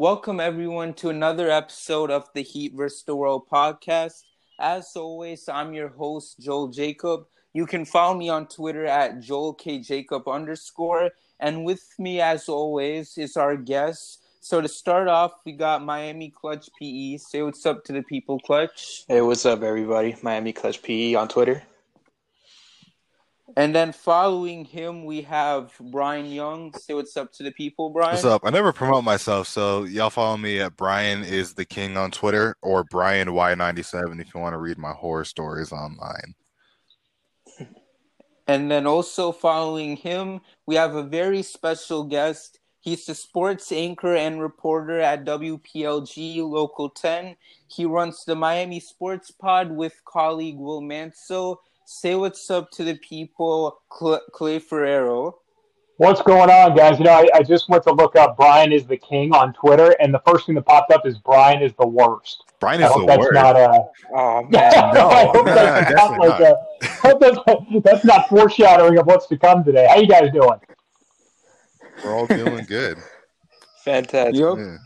Welcome everyone to another episode of the Heat vs. the World podcast. As always, I'm your host, Joel Jacob. You can follow me on Twitter at Joel K Jacob underscore. And with me, as always, is our guest. So to start off, we got Miami Clutch PE. Say what's up to the people, Clutch. Hey, what's up, everybody? Miami Clutch PE on Twitter. And then following him, we have Brian Young. Say what's up to the people, Brian. What's up? I never promote myself, so y'all follow me at Brian is the King on Twitter or Brian Y97 if you want to read my horror stories online. And then also following him, we have a very special guest. He's the sports anchor and reporter at WPLG Local 10. He runs the Miami Sports Pod with colleague Will Manso say what's up to the people, Clay Ferraro. What's going on, guys? You know, I, I, just went to look up Brian is the king on Twitter, and the first thing that popped up is Brian is the worst. Brian is the that's worst. Not a, oh man, no, I hope that's not like a, that's, that's not foreshadowing of what's to come today. How you guys doing? We're all doing good. Fantastic. Yep. Yeah.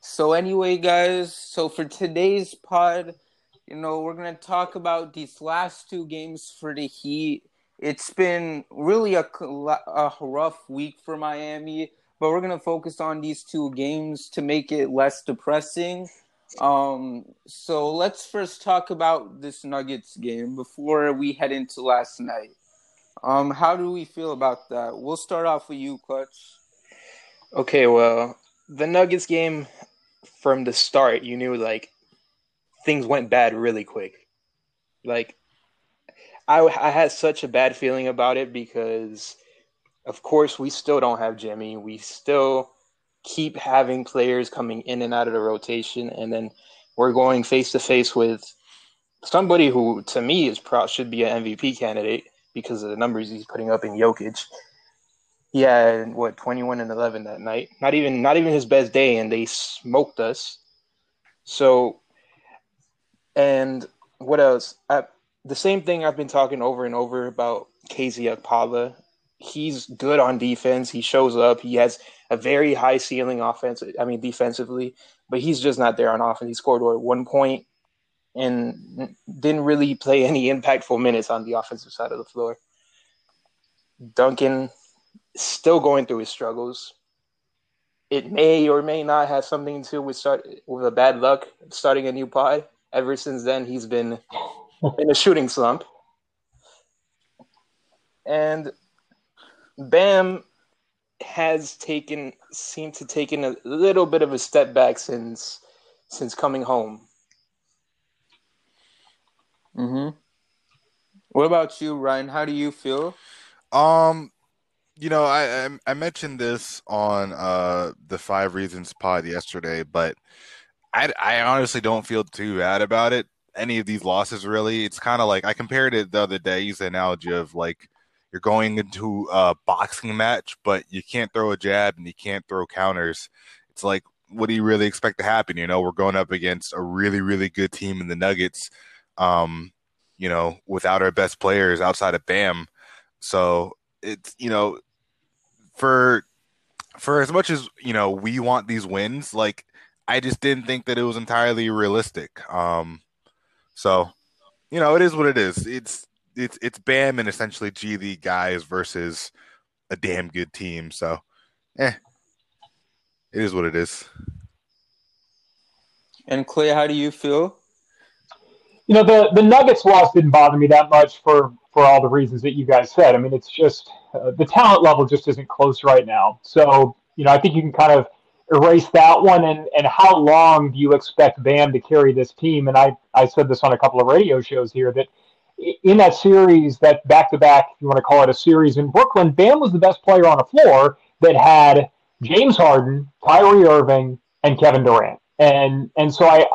So anyway, guys, so for today's pod, you know, we're going to talk about these last two games for the Heat. It's been really a, a rough week for Miami, but we're going to focus on these two games to make it less depressing. Um, so let's first talk about this Nuggets game before we head into last night. Um, how do we feel about that? We'll start off with you, Clutch. Okay, well, the Nuggets game from the start, you knew like things went bad really quick. Like I I had such a bad feeling about it because of course we still don't have Jimmy. We still keep having players coming in and out of the rotation and then we're going face to face with somebody who to me is pro should be an MVP candidate because of the numbers he's putting up in Jokic. Yeah, what 21 and 11 that night. Not even not even his best day and they smoked us. So and what else? I, the same thing I've been talking over and over about KZ Okpala. He's good on defense. He shows up. He has a very high ceiling offense. I mean, defensively, but he's just not there on offense. He scored what, one point and didn't really play any impactful minutes on the offensive side of the floor. Duncan still going through his struggles. It may or may not have something to do with start with a bad luck starting a new pod ever since then he's been in a shooting slump. And Bam has taken seemed to taken a little bit of a step back since since coming home. Mhm. What about you, Ryan? How do you feel? Um, you know, I I, I mentioned this on uh the Five Reasons pod yesterday, but I, I honestly don't feel too bad about it. Any of these losses, really. It's kind of like I compared it the other day. Use the analogy of like you're going into a boxing match, but you can't throw a jab and you can't throw counters. It's like, what do you really expect to happen? You know, we're going up against a really, really good team in the Nuggets. Um, you know, without our best players outside of Bam. So it's you know, for for as much as you know, we want these wins. Like I just didn't think that it was entirely realistic. Um, so, you know, it is what it is. It's it's it's Bam and essentially G League guys versus a damn good team. So, eh, it is what it is. And Clay, how do you feel? You know, the the Nuggets loss didn't bother me that much for for all the reasons that you guys said. I mean, it's just uh, the talent level just isn't close right now. So, you know, I think you can kind of erase that one and, and how long do you expect Bam to carry this team? And I, I said this on a couple of radio shows here that in that series, that back to back, if you want to call it a series in Brooklyn, Bam was the best player on the floor that had James Harden, Kyrie Irving, and Kevin Durant. And and so I,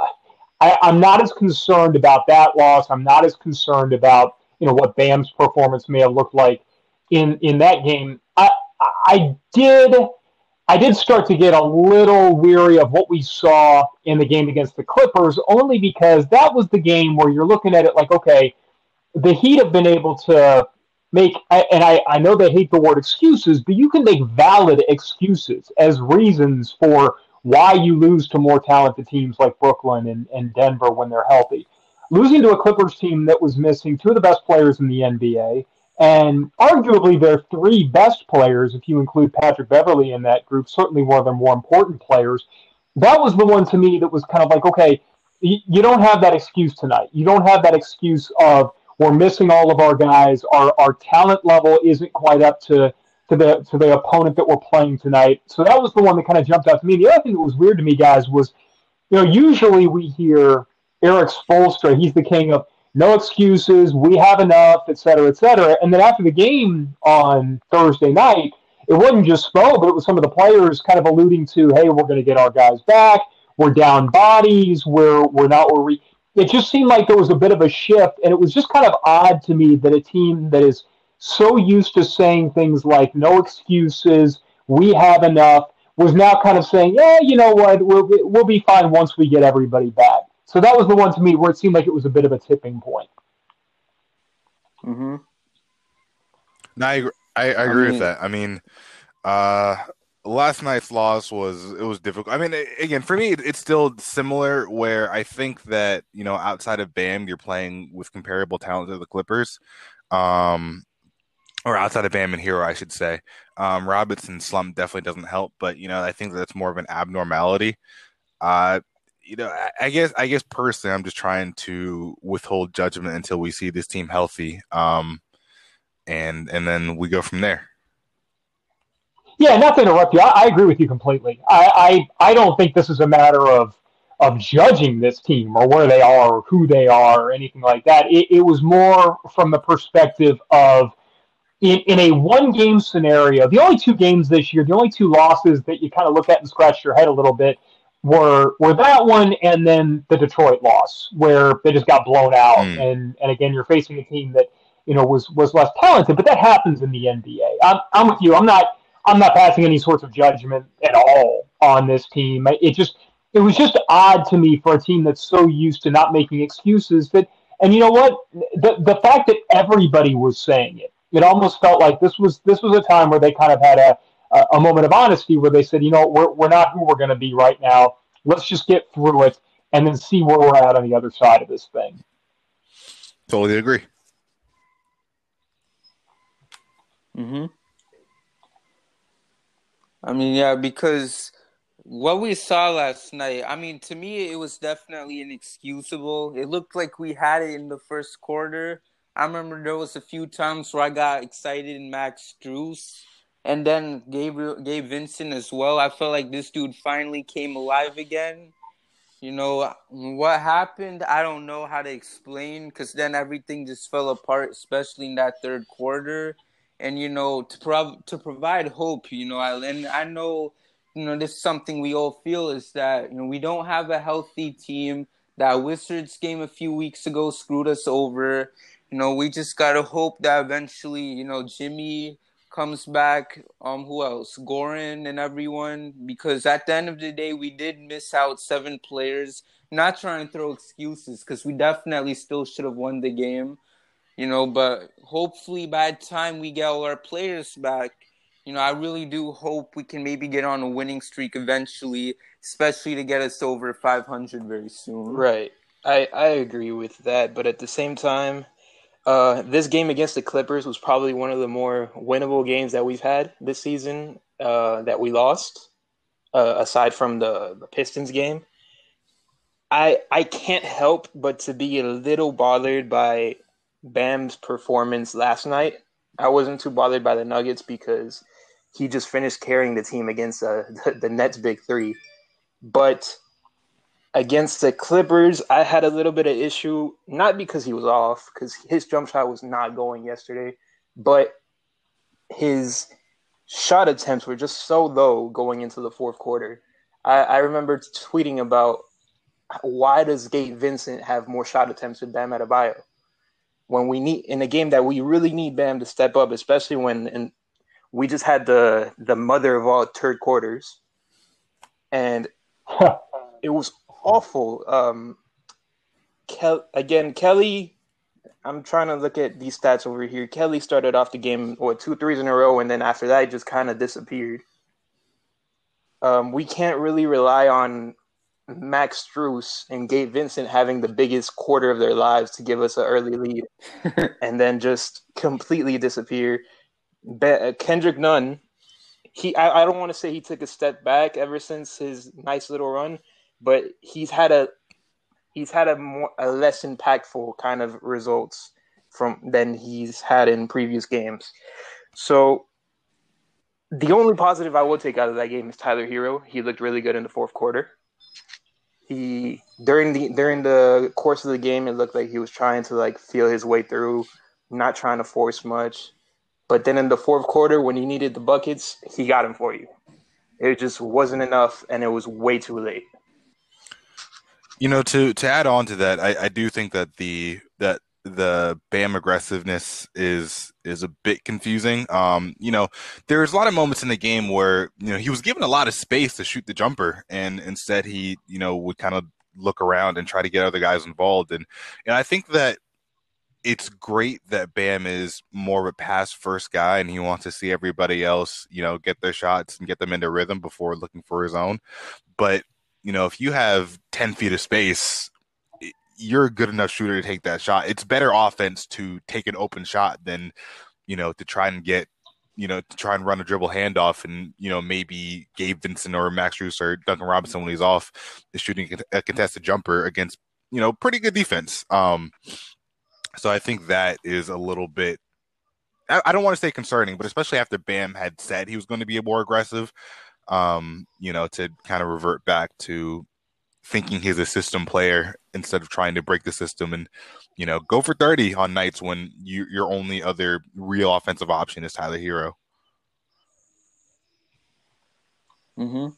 I I'm not as concerned about that loss. I'm not as concerned about you know what Bam's performance may have looked like in in that game. I I did I did start to get a little weary of what we saw in the game against the Clippers, only because that was the game where you're looking at it like, okay, the Heat have been able to make and I, I know they hate the word excuses, but you can make valid excuses as reasons for why you lose to more talented teams like Brooklyn and, and Denver when they're healthy. Losing to a Clippers team that was missing two of the best players in the NBA and arguably their three best players, if you include Patrick Beverley in that group, certainly one of their more important players. That was the one to me that was kind of like, okay, you don't have that excuse tonight. You don't have that excuse of we're missing all of our guys. Our our talent level isn't quite up to to the to the opponent that we're playing tonight. So that was the one that kind of jumped out to me. The other thing that was weird to me, guys, was you know usually we hear Erik Spoelstra. He's the king of no excuses. We have enough, et cetera, et cetera. And then after the game on Thursday night, it wasn't just Spo, but it was some of the players kind of alluding to, hey, we're going to get our guys back. We're down bodies. We're we're not where we it just seemed like there was a bit of a shift, and it was just kind of odd to me that a team that is so used to saying things like "no excuses," "we have enough," was now kind of saying, "Yeah, you know what? We'll we'll be fine once we get everybody back." So that was the one to me where it seemed like it was a bit of a tipping point. Mm-hmm. No, I, I, I agree I mean, with that. I mean, uh, last night's loss was it was difficult. I mean, again, for me, it's still similar. Where I think that you know, outside of Bam, you're playing with comparable talent to the Clippers, um, or outside of Bam and Herro, I should say. Um, Robinson slump definitely doesn't help, but you know, I think that's more of an abnormality. Uh, you know, I, I guess I guess personally, I'm just trying to withhold judgment until we see this team healthy, um, and and then we go from there. Yeah, not to interrupt you, I, I agree with you completely. I, I I don't think this is a matter of of judging this team or where they are or who they are or anything like that. It, it was more from the perspective of in, in a one game scenario, the only two games this year, the only two losses that you kind of look at and scratch your head a little bit were were that one and then the Detroit loss where they just got blown out mm. and and again you're facing a team that you know was was less talented, but that happens in the NBA. I'm I'm with you. I'm not I'm not passing any sorts of judgment at all on this team. It just it was just odd to me for a team that's so used to not making excuses that and you know what the the fact that everybody was saying it it almost felt like this was this was a time where they kind of had a a, a moment of honesty where they said you know we're we're not who we're going to be right now. Let's just get through it and then see where we're at on the other side of this thing. Totally agree. Mhm I mean, yeah, because what we saw last night, I mean, to me, it was definitely inexcusable. It looked like we had it in the first quarter. I remember there was a few times where I got excited in Max Strus and then Gabriel, Gabe Vincent as well. I felt like this dude finally came alive again. You know what happened? I don't know how to explain because then everything just fell apart, especially in that third quarter and you know to prov- to provide hope you know I, and i know you know this is something we all feel is that you know we don't have a healthy team that wizards game a few weeks ago screwed us over you know we just gotta hope that eventually you know jimmy comes back um who else goran and everyone because at the end of the day we did miss out seven players not trying to throw excuses because we definitely still should have won the game you know, but hopefully by the time we get all our players back, you know, I really do hope we can maybe get on a winning streak eventually, especially to get us over 500 very soon. Right. I, I agree with that, but at the same time, uh, this game against the Clippers was probably one of the more winnable games that we've had this season uh, that we lost, uh, aside from the, the Pistons game. I I can't help but to be a little bothered by Bam's performance last night, I wasn't too bothered by the Nuggets because he just finished carrying the team against uh, the, the Nets' big three. But against the Clippers, I had a little bit of issue, not because he was off, because his jump shot was not going yesterday, but his shot attempts were just so low going into the fourth quarter. I, I remember tweeting about why does Gabe Vincent have more shot attempts than Bam Adebayo? when we need in a game that we really need Bam to step up, especially when and we just had the the mother of all third quarters, and it was awful. Um, Kel- again, Kelly, I'm trying to look at these stats over here. Kelly started off the game what two threes in a row, and then after that, it just kind of disappeared. Um, we can't really rely on Max Strus and Gabe Vincent having the biggest quarter of their lives to give us an early lead, and then just completely disappear. Be- uh, Kendrick Nunn, he I, I don't want to say he took a step back ever since his nice little run, but he's had a he's had a more a less impactful kind of results from than he's had in previous games. So the only positive I will take out of that game is Tyler Herro. He looked really good in the fourth quarter. He during the during the course of the game, it looked like he was trying to like feel his way through, not trying to force much. But then in the fourth quarter, when he needed the buckets, he got them for you. It just wasn't enough, and it was way too late. You know, to to add on to that, I, I do think that the that the Bam aggressiveness is is a bit confusing. Um, you know, there's a lot of moments in the game where you know he was given a lot of space to shoot the jumper, and instead he you know would kind of look around and try to get other guys involved. And and I think that it's great that Bam is more of a pass first guy, and he wants to see everybody else you know get their shots and get them into rhythm before looking for his own. But you know, if you have 10 feet of space you're a good enough shooter to take that shot. It's better offense to take an open shot than, you know, to try and get, you know, to try and run a dribble handoff and, you know, maybe Gabe Vincent or Max Strus or Duncan Robinson when he's off is shooting a contested jumper against, you know, pretty good defense. Um, so I think that is a little bit, I, I don't want to say concerning, but especially after Bam had said he was going to be more aggressive, um, you know, to kind of revert back to thinking he's a system player instead of trying to break the system and you know go for 30 on nights when you, your only other real offensive option is Tyler Herro Mhm.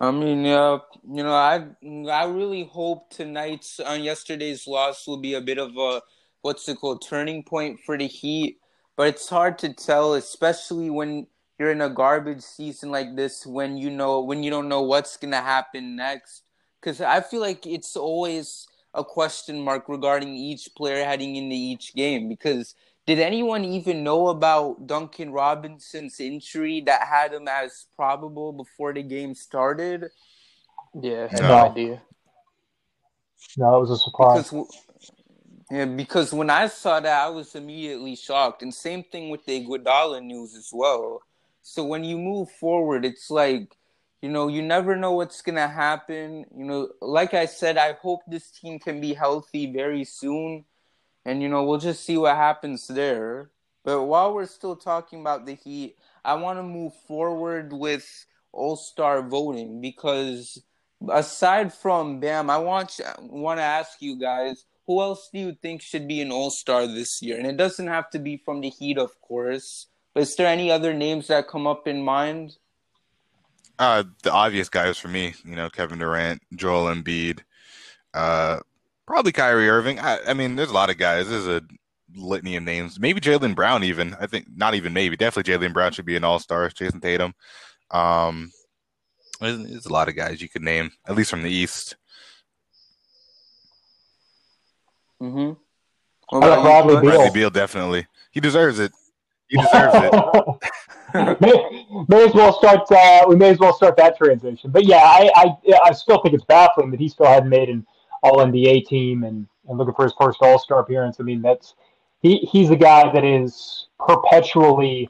I mean, uh, you know, I I really hope tonight's on yesterday's loss will be a bit of a what's it called turning point for the Heat, but it's hard to tell, especially when you're in a garbage season like this when you know when you don't know what's gonna happen next. Because I feel like it's always a question mark regarding each player heading into each game. Because did anyone even know about Duncan Robinson's injury that had him as probable before the game started? Yeah, No. no idea. No, it was a surprise. Because yeah, because when I saw that, I was immediately shocked, and same thing with the Iguodala news as well. So when you move forward, it's like you know you never know what's gonna happen. You know, like I said, I hope this team can be healthy very soon, and you know we'll just see what happens there. But while we're still talking about the Heat, I want to move forward with All Star voting because aside from Bam, I want want to ask you guys who else do you think should be an All Star this year? And it doesn't have to be from the Heat, of course. But is there any other names that come up in mind? Uh, the obvious guys for me, you know, Kevin Durant, Joel Embiid, uh, probably Kyrie Irving. I, I mean, there's a lot of guys. There's a litany of names. Maybe Jaylen Brown, even. I think not even maybe. Definitely Jaylen Brown should be an All Star. Jayson Tatum. Um, there's, there's a lot of guys you could name, at least from the East. Mm-hmm. How Bradley Beal? Bradley Beal, definitely. He deserves it. He deserves it. may, may as well start. Uh, we may as well start that transition. But yeah, I, I I still think it's baffling that he still hadn't made an All NBA team and, and looking for his first All Star appearance. I mean, that's he he's a guy that is perpetually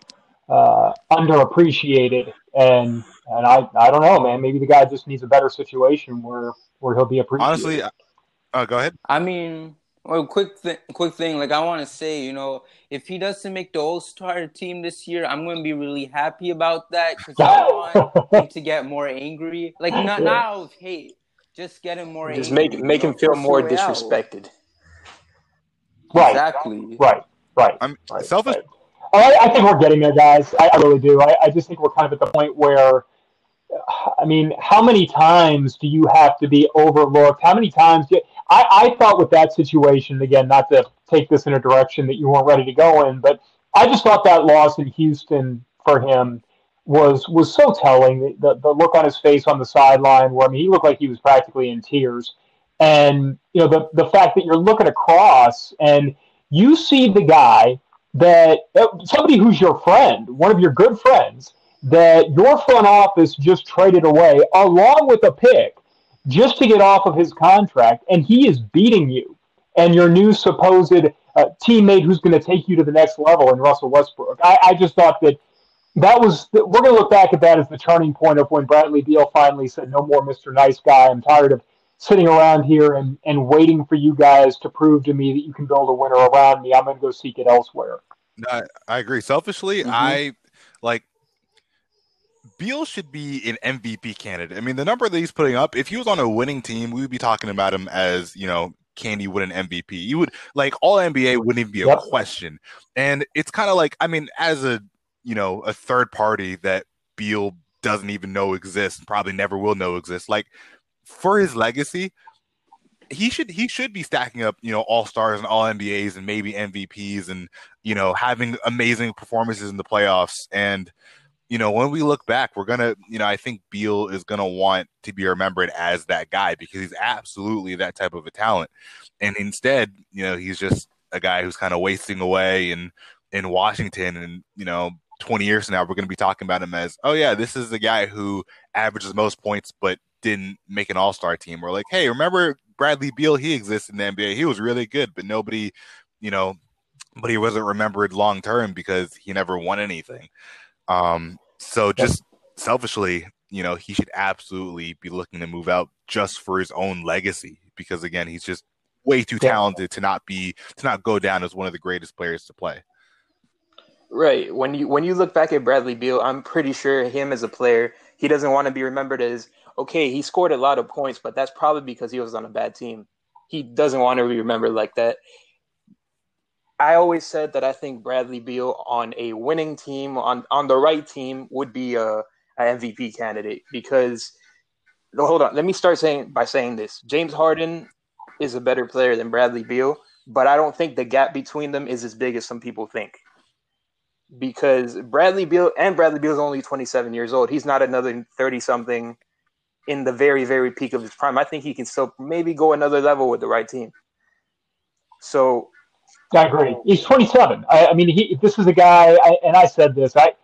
uh, underappreciated, and and I I don't know, man. Maybe the guy just needs a better situation where where he'll be appreciated. Honestly, uh, go ahead. I mean, well, quick thing, quick thing. Like I want to say, you know, if he doesn't make the All Star team this year, I'm going to be really happy about that because I want him to get more angry. Like not Yeah. not out of hate, just get him more. Just angry, make make you him feel more Royale. disrespected. right, Exactly. right, right. I'm Right, selfish. right. I, I think we're getting there, guys. I, I really do. I, I just think we're kind of at the point where, I mean, how many times do you have to be overlooked? How many times do I, I thought with that situation, again, not to take this in a direction that you weren't ready to go in, but I just thought that loss in Houston for him was was so telling. The, the look on his face on the sideline, where I mean, he looked like he was practically in tears. And you know the the fact that you're looking across and you see the guy that somebody who's your friend, one of your good friends, that your front office just traded away along with a pick just to get off of his contract, and he is beating you and your new supposed uh, teammate who's going to take you to the next level in Russell Westbrook. I, I just thought that that was we're going to look back at that as the turning point of when Bradley Beal finally said, "No more Mr. Nice Guy. I'm tired of sitting around here and, and waiting for you guys to prove to me that you can build a winner around me. I'm going to go seek it elsewhere." I, I agree. Selfishly, mm-hmm. I like Beal should be an MVP candidate. I mean, the number that he's putting up, if he was on a winning team, we would be talking about him as, you know, can he win an MVP? You would like all NBA wouldn't even be a yep. question. And it's kind of like, I mean, as a you know, a third party that Beal doesn't even know exists, probably never will know exists. Like for his legacy, he should he should be stacking up, you know, all stars and all NBAs and maybe MVPs and you know having amazing performances in the playoffs. And you know, when we look back, we're gonna, you know, I think Beal is gonna want to be remembered as that guy because he's absolutely that type of a talent. And instead, you know, he's just a guy who's kind of wasting away in in Washington, and you know, 20 years from now, we're to be talking about him as, oh, yeah, this is the guy who averages most points but didn't make an all star team. We're like, hey, remember Bradley Beal? He exists in the NBA. He was really good, but nobody, you know, but he wasn't remembered long term because he never won anything. Um, so just selfishly, you know, he should absolutely be looking to move out just for his own legacy because again, he's just way too talented to not be to not go down as one of the greatest players to play. Right. When you when you look back at Bradley Beal, I'm pretty sure him as a player, he doesn't want to be remembered as okay, he scored a lot of points, but that's probably because he was on a bad team. He doesn't want to be remembered like that. I always said that I think Bradley Beal on a winning team, on on the right team, would be a, a MVP candidate because. Hold on, let me start saying by saying this: James Harden is a better player than Bradley Beal, but I don't think the gap between them is as big as some people think because Bradley Beal and Bradley Beal is only 27 years old. He's not another 30 something in the very very peak of his prime. I think he can still maybe go another level with the right team. So I agree. He's 27. I, I mean, he this is a guy, I, and I said this. I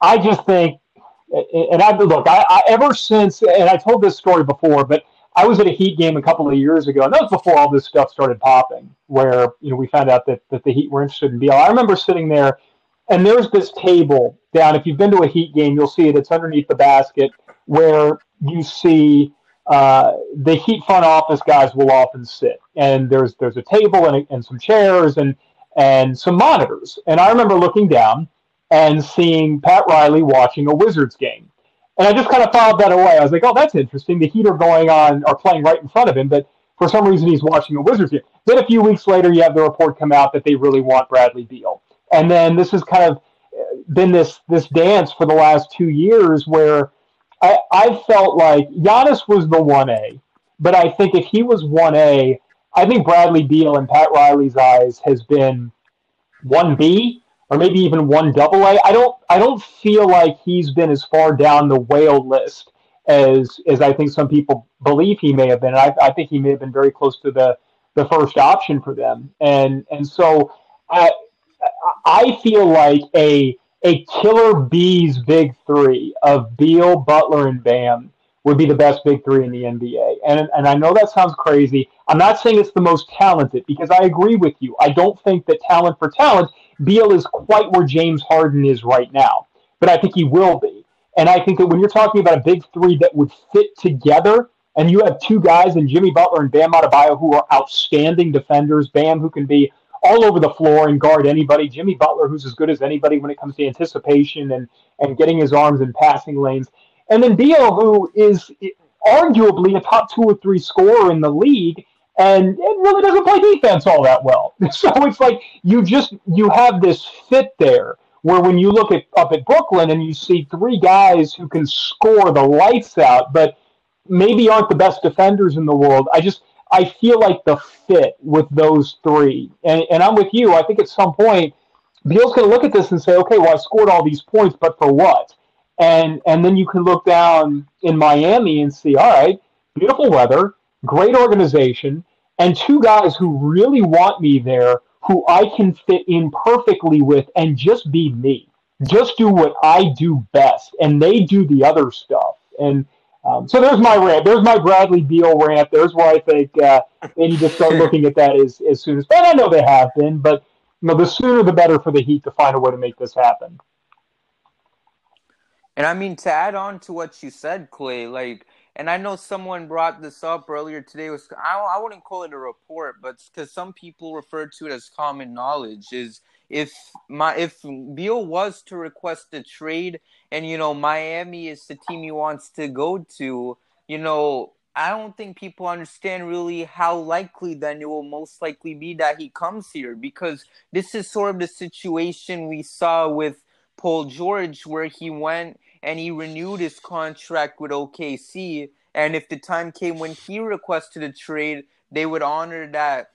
I just think, and I look. I, I ever since, and I told this story before, but I was at a Heat game a couple of years ago, and that was before all this stuff started popping, where you know we found out that that the Heat were interested in Beal. I remember sitting there and there's this table down. If you've been to a Heat game, you'll see it. It's underneath the basket where you see uh, the Heat front office guys will often sit. And there's there's a table and, and some chairs and and some monitors. And I remember looking down and seeing Pat Riley watching a Wizards game. And I just kind of filed that away. I was like, oh, that's interesting. The Heat are going on, are playing right in front of him, but for some reason he's watching a Wizards game. Then a few weeks later, you have the report come out that they really want Bradley Beal. And then this has kind of been this this dance for the last two years where I, I felt like Giannis was the one A, but I think if he was one A, I think Bradley Beal in Pat Riley's eyes has been one B or maybe even one double A. I don't I don't feel like he's been as far down the whale list as as I think some people believe he may have been. I, I think he may have been very close to the the first option for them. And and so I I feel like a a killer bees big three of Beal, Butler, and Bam would be the best big three in the NBA. And and I know that sounds crazy. I'm not saying it's the most talented because I agree with you. I don't think that talent for talent, Beal is quite where James Harden is right now. But I think he will be. And I think that when you're talking about a big three that would fit together, and you have two guys in Jimmy Butler and Bam Adebayo who are outstanding defenders, Bam who can be all over the floor and guard anybody. Jimmy Butler, who's as good as anybody when it comes to anticipation and, and getting his arms in passing lanes. And then Beal, who is arguably a top two or three scorer in the league and it really doesn't play defense all that well. So it's like you just you have this fit there where when you look at up at Brooklyn and you see three guys who can score the lights out, but maybe aren't the best defenders in the world. I just I feel like the fit with those three, and, and I'm with you. I think at some point, Beal's going to look at this and say, okay, well, I scored all these points, but for what? And and then you can look down in Miami and see, all right, beautiful weather. great organization, and two guys who really want me there, who I can fit in perfectly with and just be me, just do what I do best, and they do the other stuff. And um, so there's my rant. There's my Bradley Beal rant. There's why I think uh, they need to start looking at that as, as soon as. And I know they have been, but you know, the sooner the better for the Heat to find a way to make this happen. And I mean to add on to what you said, Clay, like and I know someone brought this up earlier today. Was I, I wouldn't call it a report, but because some people refer to it as common knowledge, is if my if Beal was to request a trade, and you know Miami is the team he wants to go to, you know I don't think people understand really how likely then it will most likely be that he comes here because this is sort of the situation we saw with Paul George where he went and he renewed his contract with OKC. And if the time came when he requested a trade, they would honor that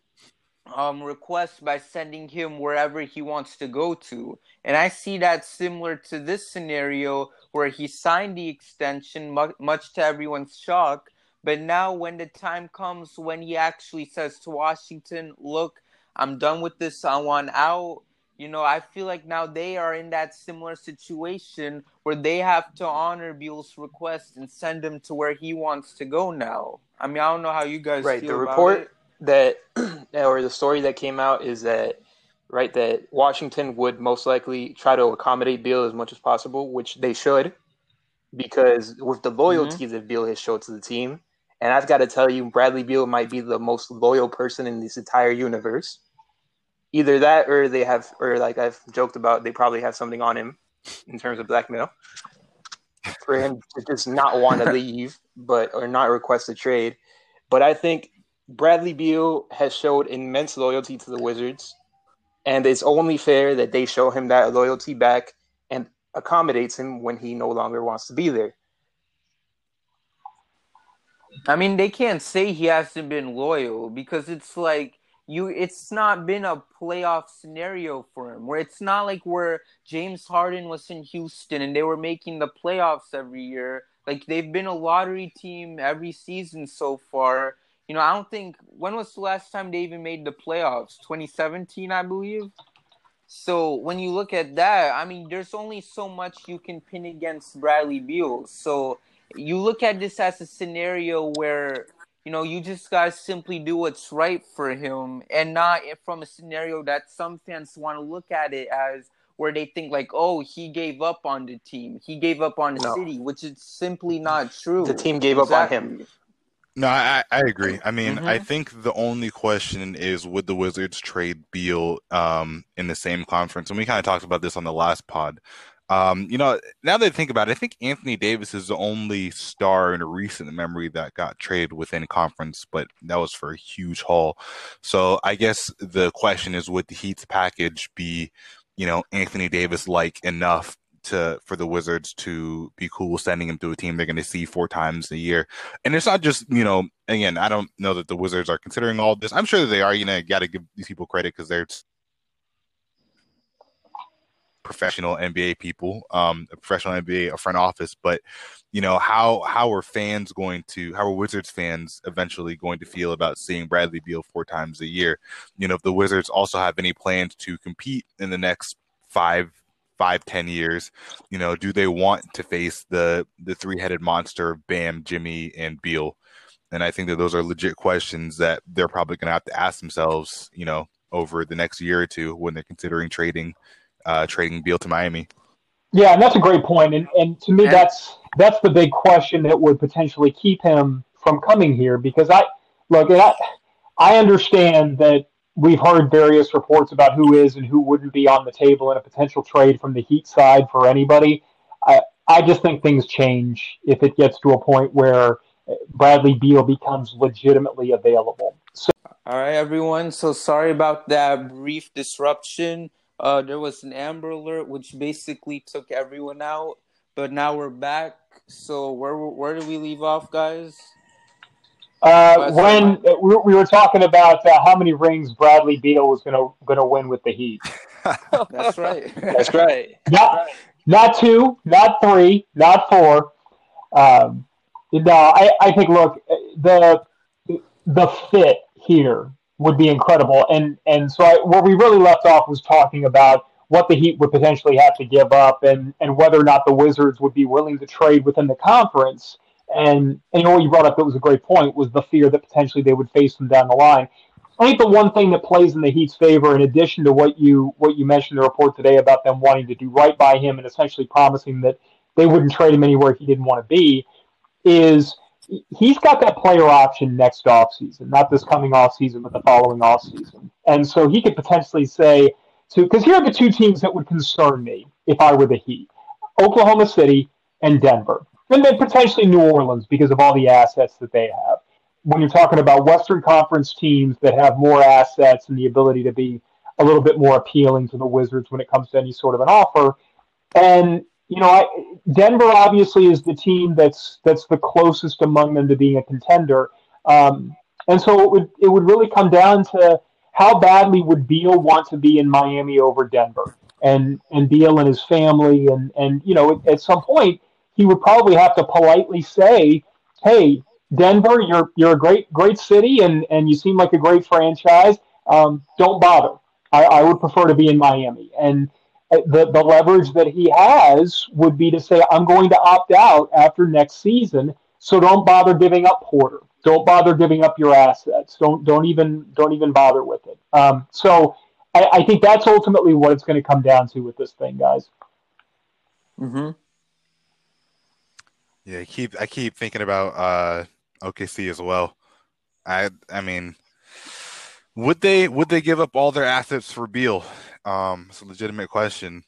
um, request by sending him wherever he wants to go to. And I see that similar to this scenario where he signed the extension, mu- much to everyone's shock. But now, when the time comes when he actually says to Washington, Look, I'm done with this, I want out you know, I feel like now they are in that similar situation where they have to honor Beal's request and send him to where he wants to go now. I mean, I don't know how you guys right. the report it. that, or the story that came out is that, right, that Washington would most likely try to accommodate Beal as much as possible, which they should, because with the loyalty mm-hmm. that Beal has showed to the team, and I've got to tell you, Bradley Beal might be the most loyal person in this entire universe either that or they have or like I've joked about they probably have something on him in terms of blackmail for him to just not want to leave but or not request a trade. But I think Bradley Beal has showed immense loyalty to the Wizards and it's only fair that they show him that loyalty back and accommodates him when he no longer wants to be there. I mean, they can't say he hasn't been loyal because it's like you it's not been a playoff scenario for him where it's not like where James Harden was in Houston and they were making the playoffs every year. Like they've been a lottery team every season so far. You know I don't think when was the last time they even made the playoffs? 2017 I believe? So when you look at that I mean there's only so much you can pin against Bradley Beal. So you look at this as a scenario where you know, you just gotta simply do what's right for him and not from a scenario that some fans want to look at it as where they think like, oh, he gave up on the team, he gave up on the no. city, which is simply not true. The team gave exactly. up on him. No, I, I agree. I mean, mm-hmm. I think the only question is would the Wizards trade Beal um, in the same conference? And we kind of talked about this on the last pod. Um, you know, now that I think about it, I think Anthony Davis is the only star in a recent memory that got traded within conference, but that was for a huge haul. So I guess the question is, would the Heat's package be, you know, Anthony Davis like enough to for the Wizards to be cool sending him to a team they're going to see four times a year? And it's not just, you know, again, I don't know that the Wizards are considering all this. I'm sure they are. You know, got to give these people credit because they're professional NBA people, um, a professional NBA, a front office, but you know how how are fans going to how are Wizards fans eventually going to feel about seeing Bradley Beal four times a year? You know, if the Wizards also have any plans to compete in the next five five ten years, you know, do they want to face the the three headed monster Bam, Jimmy, and Beal? And I think that those are legit questions that they're probably going to have to ask themselves, you know, over the next year or two when they're considering trading uh, trading Beal to Miami. Yeah, and that's a great point. And and to me, that's that's the big question that would potentially keep him from coming here. Because I look, I, I understand that we've heard various reports about who is and who wouldn't be on the table in a potential trade from the Heat side for anybody. I I just think things change if it gets to a point where Bradley Beal becomes legitimately available. So, all right, everyone. So sorry about that brief disruption. Uh, there was an Amber Alert, which basically took everyone out. But now we're back. So where where did we leave off, guys? Uh, when we were talking about uh, how many rings Bradley Beal was going to going to win with the Heat. That's right. That's right. Not not two, not three, not four. Um, no, I, I think look the the fit here would be incredible. And and so I, where we really left off was talking about what the Heat would potentially have to give up and and whether or not the Wizards would be willing to trade within the conference. And and what you brought up that was a great point was the fear that potentially they would face them down the line. I think the one thing that plays in the Heat's favor, in addition to what you what you mentioned in the report today about them wanting to do right by him and essentially promising that they wouldn't trade him anywhere he didn't want to be, is he's got that player option next offseason, not this coming offseason, but the following offseason. And so he could potentially say to because here are the two teams that would concern me if I were the Heat. Oklahoma City and Denver. And then potentially New Orleans because of all the assets that they have when you're talking about Western Conference teams that have more assets and the ability to be a little bit more appealing to the Wizards when it comes to any sort of an offer. And you know, I, Denver obviously is the team that's that's the closest among them to being a contender. Um, and so it would it would really come down to how badly would Beal want to be in Miami over Denver, and and Beal and his family, and and you know, at some point he would probably have to politely say, "Hey, Denver, you're you're a great great city, and and you seem like a great franchise. Um, don't bother. I, I would prefer to be in Miami. And the the leverage that he has would be to say, I'm going to opt out after next season. So don't bother giving up Porter. Don't bother giving up your assets. Don't don't even don't even bother with it. Um, so I, I think that's ultimately what it's going to come down to with this thing, guys. Mm-hmm. Yeah, I keep I keep thinking about uh, OKC as well. I I mean, would they would they give up all their assets for Beal? Um, it's a legitimate question.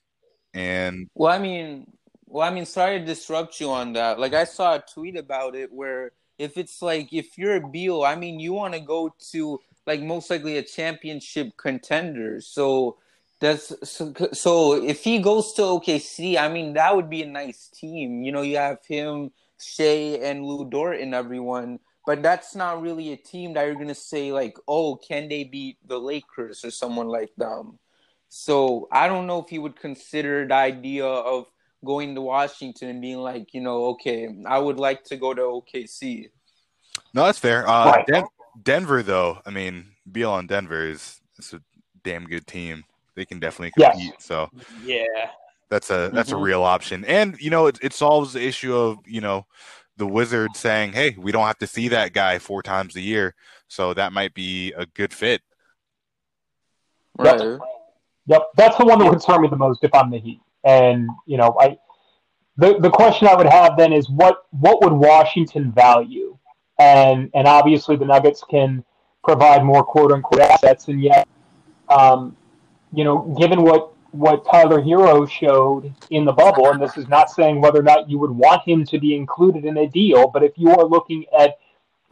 And well, I mean, well, I mean, sorry to disrupt you on that. Like, I saw a tweet about it where if it's like if you're a Beal, I mean, you want to go to like most likely a championship contender. So that's so, so if he goes to OKC, I mean, that would be a nice team. You know, you have him Shai and Lu Dort and everyone, but that's not really a team that you're gonna say like, oh, can they beat the Lakers or someone like them? So I don't know if he would consider the idea of going to Washington and being like, you know, okay, I would like to go to OKC. No, that's fair. Uh, right. Den- Denver, though, I mean, Beal on Denver is it's a damn good team. They can definitely compete. Yes. So yeah, that's a that's mm-hmm. a real option, and you know it, it solves the issue of you know the Wizards saying, "Hey, we don't have to see that guy four times a year," so that might be a good fit. Right. Yep. That's the one that would concern me the most if I'm the Heat. And you know, I the the question I would have then is what what would Washington value? And and obviously the Nuggets can provide more quote unquote assets, and yet, um, you know, given what what Tyler Herro showed in the bubble, and this is not saying whether or not you would want him to be included in a deal, but if you are looking at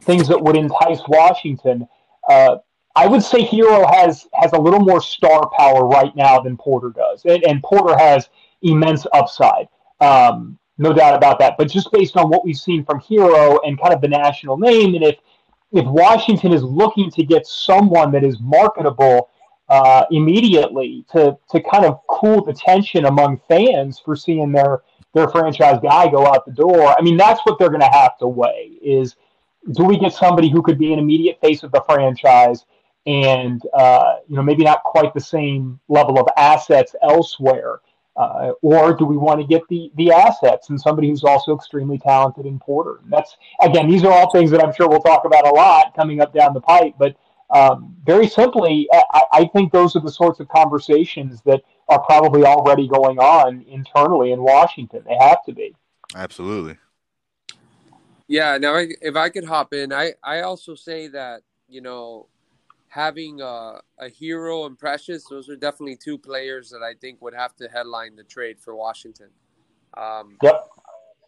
things that would entice Washington, uh, I would say Herro has has a little more star power right now than Porter does, and, and Porter has immense upside, um, no doubt about that. But just based on what we've seen from Herro and kind of the national name, and if if Washington is looking to get someone that is marketable uh, immediately to to kind of cool the tension among fans for seeing their their franchise guy go out the door. I mean, that's what they're going to have to weigh: is do we get somebody who could be an immediate face of the franchise, and uh, you know maybe not quite the same level of assets elsewhere, uh, or do we want to get the the assets and somebody who's also extremely talented in Porter? And that's again, these are all things that I'm sure we'll talk about a lot coming up down the pipe, but um, very simply, I, I, think those are the sorts of conversations that are probably already going on internally in Washington. They have to be. Absolutely. Yeah. Now, if I could hop in, I, I also say that, you know, having a, a Herro and Precious, those are definitely two players that I think would have to headline the trade for Washington. Um, yep.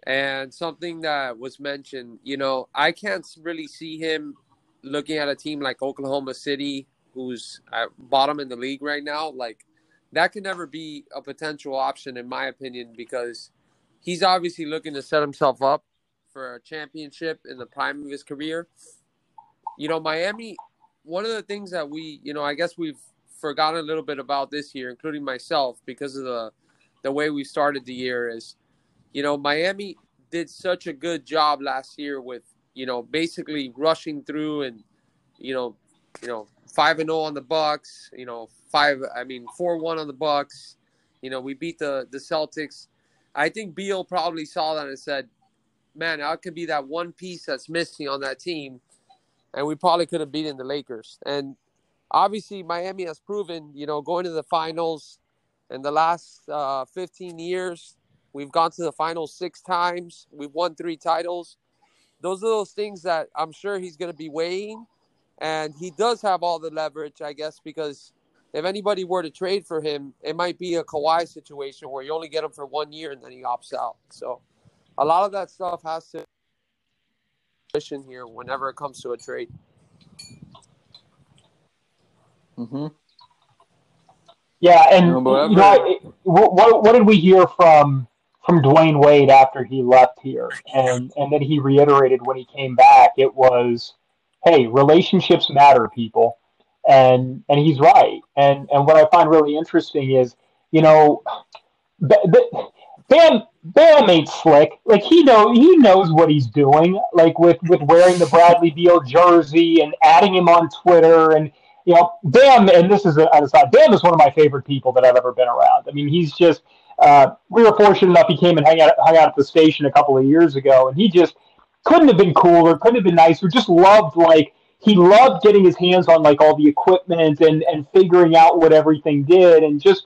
And something that was mentioned, you know, I can't really see him looking at a team like Oklahoma City, who's at bottom in the league right now, like that could never be a potential option in my opinion because he's obviously looking to set himself up for a championship in the prime of his career. You know, Miami, one of the things that we, you know, I guess we've forgotten a little bit about this year, including myself, because of the the way we started the year is, you know, Miami did such a good job last year with you know, basically rushing through and you know, you know, five and zero on the Bucks. You know, five. I mean, four one on the Bucks. You know, we beat the the Celtics. I think Beal probably saw that and said, "Man, I could be that one piece that's missing on that team." And we probably could have beaten the Lakers. And obviously, Miami has proven, you know, going to the finals in the last uh, 15 years, we've gone to the finals six times. We've won three titles. Those are those things that I'm sure he's going to be weighing. And he does have all the leverage, I guess, because if anybody were to trade for him, it might be a Kawhi situation where you only get him for one year and then he opts out. So a lot of that stuff has to here whenever it comes to a trade. Mm-hmm. Yeah, and you know, what what did we hear from from Dwyane Wade after he left here, and and then he reiterated when he came back, it was, hey, relationships matter, people, and and he's right, and and what I find really interesting is, you know, Bam Bam ain't slick. Like he know he knows what he's doing. Like with with wearing the Bradley Beal jersey and adding him on Twitter and you know, Bam, and this is an aside, Bam is one of my favorite people that I've ever been around. I mean, he's just, uh, we were fortunate enough, he came and hung out, hung out at the station a couple of years ago, and he just couldn't have been cooler, couldn't have been nicer, just loved, like, he loved getting his hands on, like, all the equipment and, and figuring out what everything did, and just,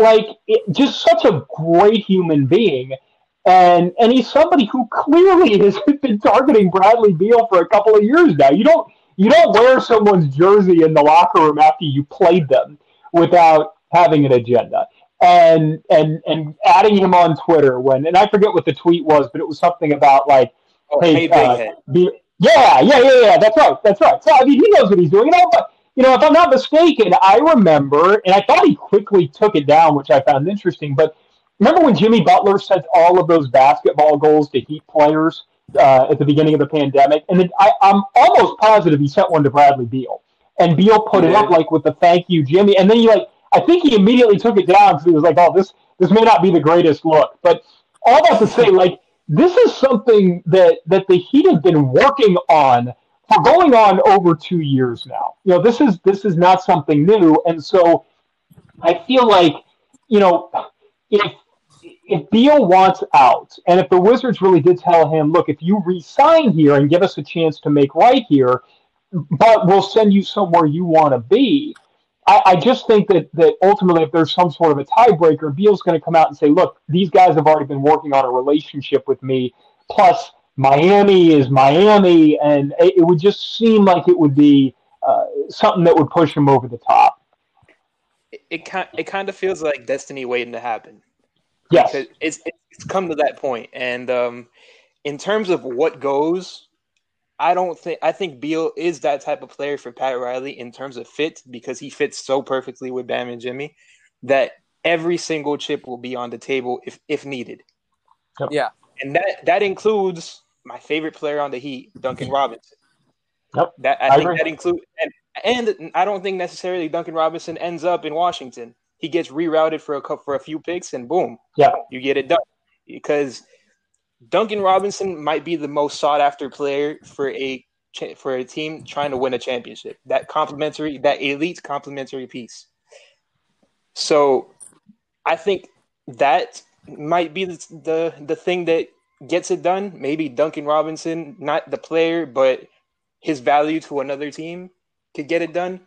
like, it, just such a great human being. And and he's somebody who clearly has been targeting Bradley Beal for a couple of years now. You don't you don't wear someone's jersey in the locker room after you played them without having an agenda. And and and adding him on Twitter when and I forget what the tweet was, but it was something about like, oh, hey, hey uh, be, yeah, yeah, yeah, yeah. That's right, that's right. So I mean, he knows what he's doing. You know, but you know, if I'm not mistaken, I remember, and I thought he quickly took it down, which I found interesting. But remember when Jimmy Butler sent all of those basketball goals to Heat players? uh, at the beginning of the pandemic, and then I, am almost positive he sent one to Bradley Beal, and Beal put it up like with the thank you, Jimmy, and then he like I think he immediately took it down because he was like, oh this this may not be the greatest look, but all that to say like this is something that that the Heat have been working on for going on over two years now. You know this is this is not something new, and so I feel like you know if if Beal wants out, and if the Wizards really did tell him, look, if you resign here and give us a chance to make right here, but we'll send you somewhere you want to be. I, I, just think that that ultimately, if there's some sort of a tiebreaker, Beal's going to come out and say, "Look, these guys have already been working on a relationship with me. Plus, Miami is Miami, and it, it would just seem like it would be uh, something that would push him over the top." It it kind it kind of feels like destiny waiting to happen. Yes, it's it's come to that point, and um, in terms of what goes, I don't think I think Beal is that type of player for Pat Riley in terms of fit because he fits so perfectly with Bam and Jimmy that every single chip will be on the table if if needed. Yep. Yeah, and that that includes my favorite player on the Heat, Duncan Robinson. Yep. That I, I think agree. that includes and, and I don't think necessarily Duncan Robinson ends up in Washington he gets rerouted for a for a few picks, and boom, yeah, you get it done. Because Duncan Robinson might be the most sought after player for a for a team trying to win a championship. That complementary, that elite complementary piece. So, I think that might be the, the the thing that gets it done. Maybe Duncan Robinson, not the player, but his value to another team could get it done.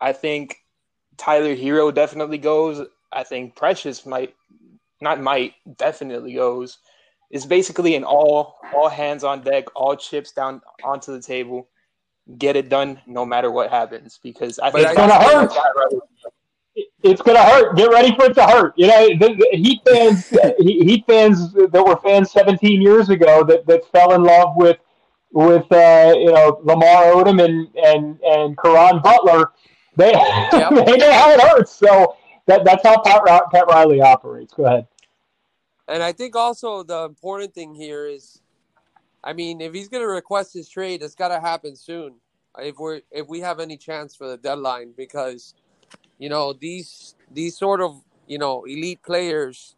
I think Tyler Herro definitely goes. I think Precious might, not might, definitely goes. It's basically an all all hands on deck, all chips down onto the table, get it done no matter what happens. Because I think it's gonna hurt. It's gonna hurt. Get ready for it to hurt. You know, the, the Heat fans, Heat fans that were fans 17 years ago that, that fell in love with with uh, you know Lamar Odom and and and Caron Butler they yep. they know how it hurts. So that that's how Pat, Pat Riley operates. Go ahead. And I think also the important thing here is, I mean, if he's going to request his trade, it's got to happen soon. If we're if we have any chance for the deadline, because you know these these sort of you know elite players,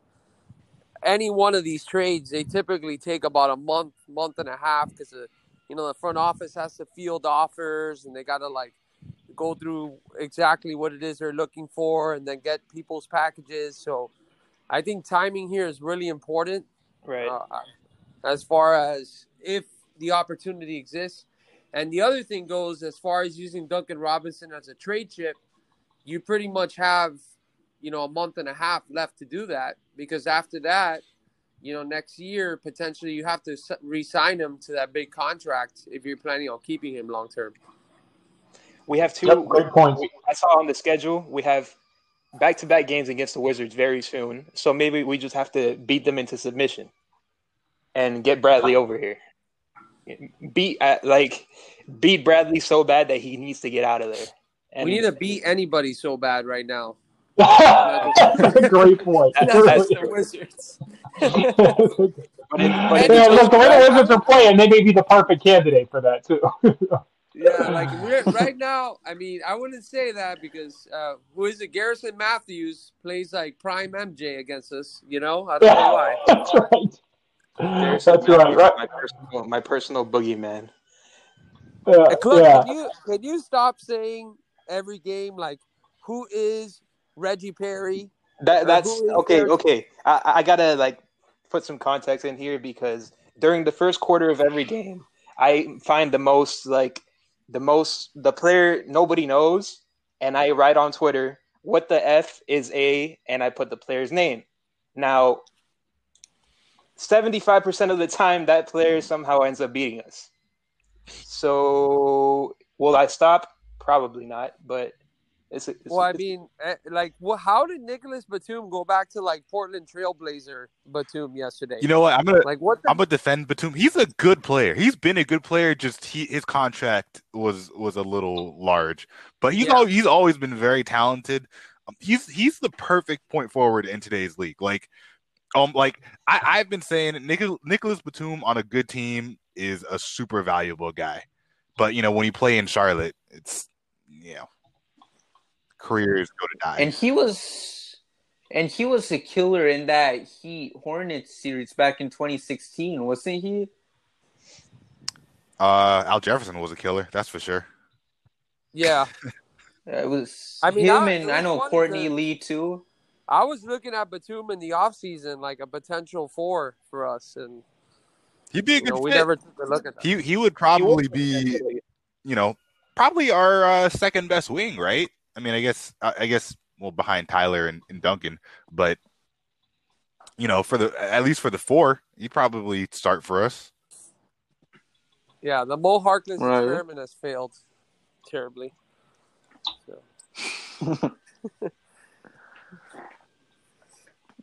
any one of these trades, they typically take about a month, month and a half because you know the front office has to field offers and they got to like go through exactly what it is they're looking for and then get people's packages. So I think timing here is really important. Right. Uh, as far as if the opportunity exists. And the other thing goes as far as using Duncan Robinson as a trade chip, you pretty much have, you know, a month and a half left to do that because after that, you know, next year potentially you have to re-sign him to that big contract if you're planning on keeping him long term. We have two Yep, great points. I saw on the schedule we have back-to-back games against the Wizards very soon, so maybe we just have to beat them into submission and get Bradley over here. Beat uh, like beat Bradley so bad that he needs to get out of there. And we need to beat anybody so bad right now. great point. That's- the Wizards. but it- but yeah, look, the way the Wizards are playing, they may be the perfect candidate for that too. Yeah, like right now, I mean, I wouldn't say that because uh, who is it? Garrison Matthews plays like prime MJ against us. You know, I don't know why. That's right. There's That's right. Right. My personal, my personal boogeyman. Yeah, Uh, Cliff, yeah. can you can you stop saying every game like who is Reggie Perry? That that's okay. there? Okay, I, I gotta like put some context in here because during the first quarter of every game, I find the most like the most the player nobody knows, and I write on Twitter what the f is a, and I put the player's name. Now, seventy five percent of the time, that player somehow ends up beating us. So, will I stop? Probably not, but. It's, it's, Well, I it's- mean, eh, like, well, how did Nicolas Batum go back to like Portland Trailblazer Batum yesterday? You know what? I'm gonna like what? The, I'm gonna defend Batum. He's a good player. He's been a good player. Just he his contract was was a little large, but he's Yeah. al- he's always been very talented. Um, he's he's the perfect point forward in today's league. Like, um, like I I've been saying, Nichol- Nicolas Batum on a good team is a super valuable guy, but you know when you play in Charlotte, it's you know careers go to die. And he was and he was a killer in that Heat Hornets series back in 2016, wasn't he? uh, Al Jefferson was a killer, that's for sure. yeah, It was I mean, him I- and I know Courtney that- Lee too. I was looking at Batum in the offseason like a potential four for us, and He'd be a good know, we never took a look at that. He he would probably be you know, probably our uh, second best wing, right? I mean, I guess, I I guess, well, behind Tyler and, and Duncan, but you know, for the at least for the four, you probably start for us. Yeah, the Mo Harkless Right. experiment has failed terribly. So.